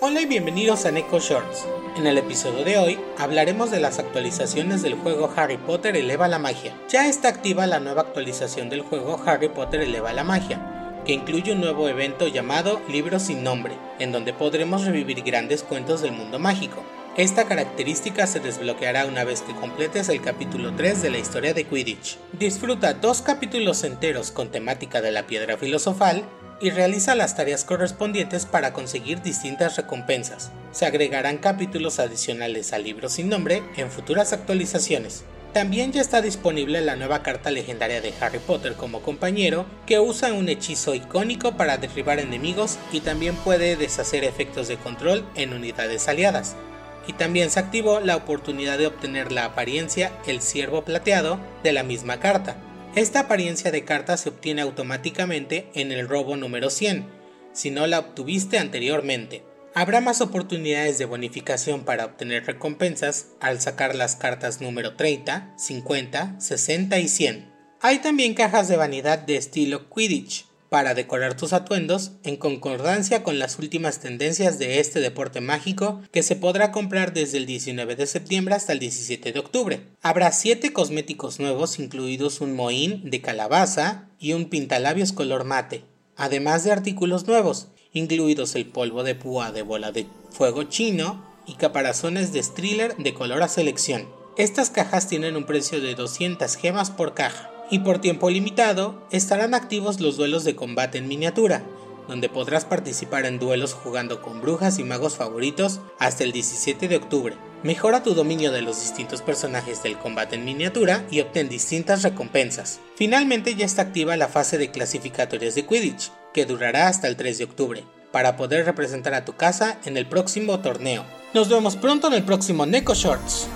Hola y bienvenidos a Neko Shorts. En el episodio de hoy hablaremos de las actualizaciones del juego Harry Potter Eleva la Magia. Ya está activa la nueva actualización del juego Harry Potter Eleva la Magia, que incluye un nuevo evento llamado Libro sin Nombre, en donde podremos revivir grandes cuentos del mundo mágico. Esta característica se desbloqueará una vez que completes el capítulo 3 de la historia de Quidditch. Disfruta dos capítulos enteros con temática de la piedra filosofal y realiza las tareas correspondientes para conseguir distintas recompensas. Se agregarán capítulos adicionales al libro sin nombre en futuras actualizaciones. También ya está disponible la nueva carta legendaria de Harry Potter como compañero, que usa un hechizo icónico para derribar enemigos y también puede deshacer efectos de control en unidades aliadas. Y también se activó la oportunidad de obtener la apariencia El Ciervo Plateado de la misma carta, esta apariencia de carta se obtiene automáticamente en el robo número 100, si no la obtuviste anteriormente. Habrá más oportunidades de bonificación para obtener recompensas al sacar las cartas número 30, 50, 60 y 100. Hay también cajas de vanidad de estilo Quidditch, para decorar tus atuendos en concordancia con las últimas tendencias de este deporte mágico que se podrá comprar desde el 19 de septiembre hasta el 17 de octubre. Habrá 7 cosméticos nuevos incluidos un mohín de calabaza y un pintalabios color mate, además de artículos nuevos, incluidos el polvo de púa de bola de fuego chino y caparazones de thriller de color a selección. Estas cajas tienen un precio de 200 gemas por caja y por tiempo limitado estarán activos los duelos de combate en miniatura, donde podrás participar en duelos jugando con brujas y magos favoritos hasta el 17 de octubre. Mejora tu dominio de los distintos personajes del combate en miniatura y obtén distintas recompensas. Finalmente ya está activa la fase de clasificatorias de Quidditch, que durará hasta el 3 de octubre, para poder representar a tu casa en el próximo torneo. Nos vemos pronto en el próximo Neko Shorts.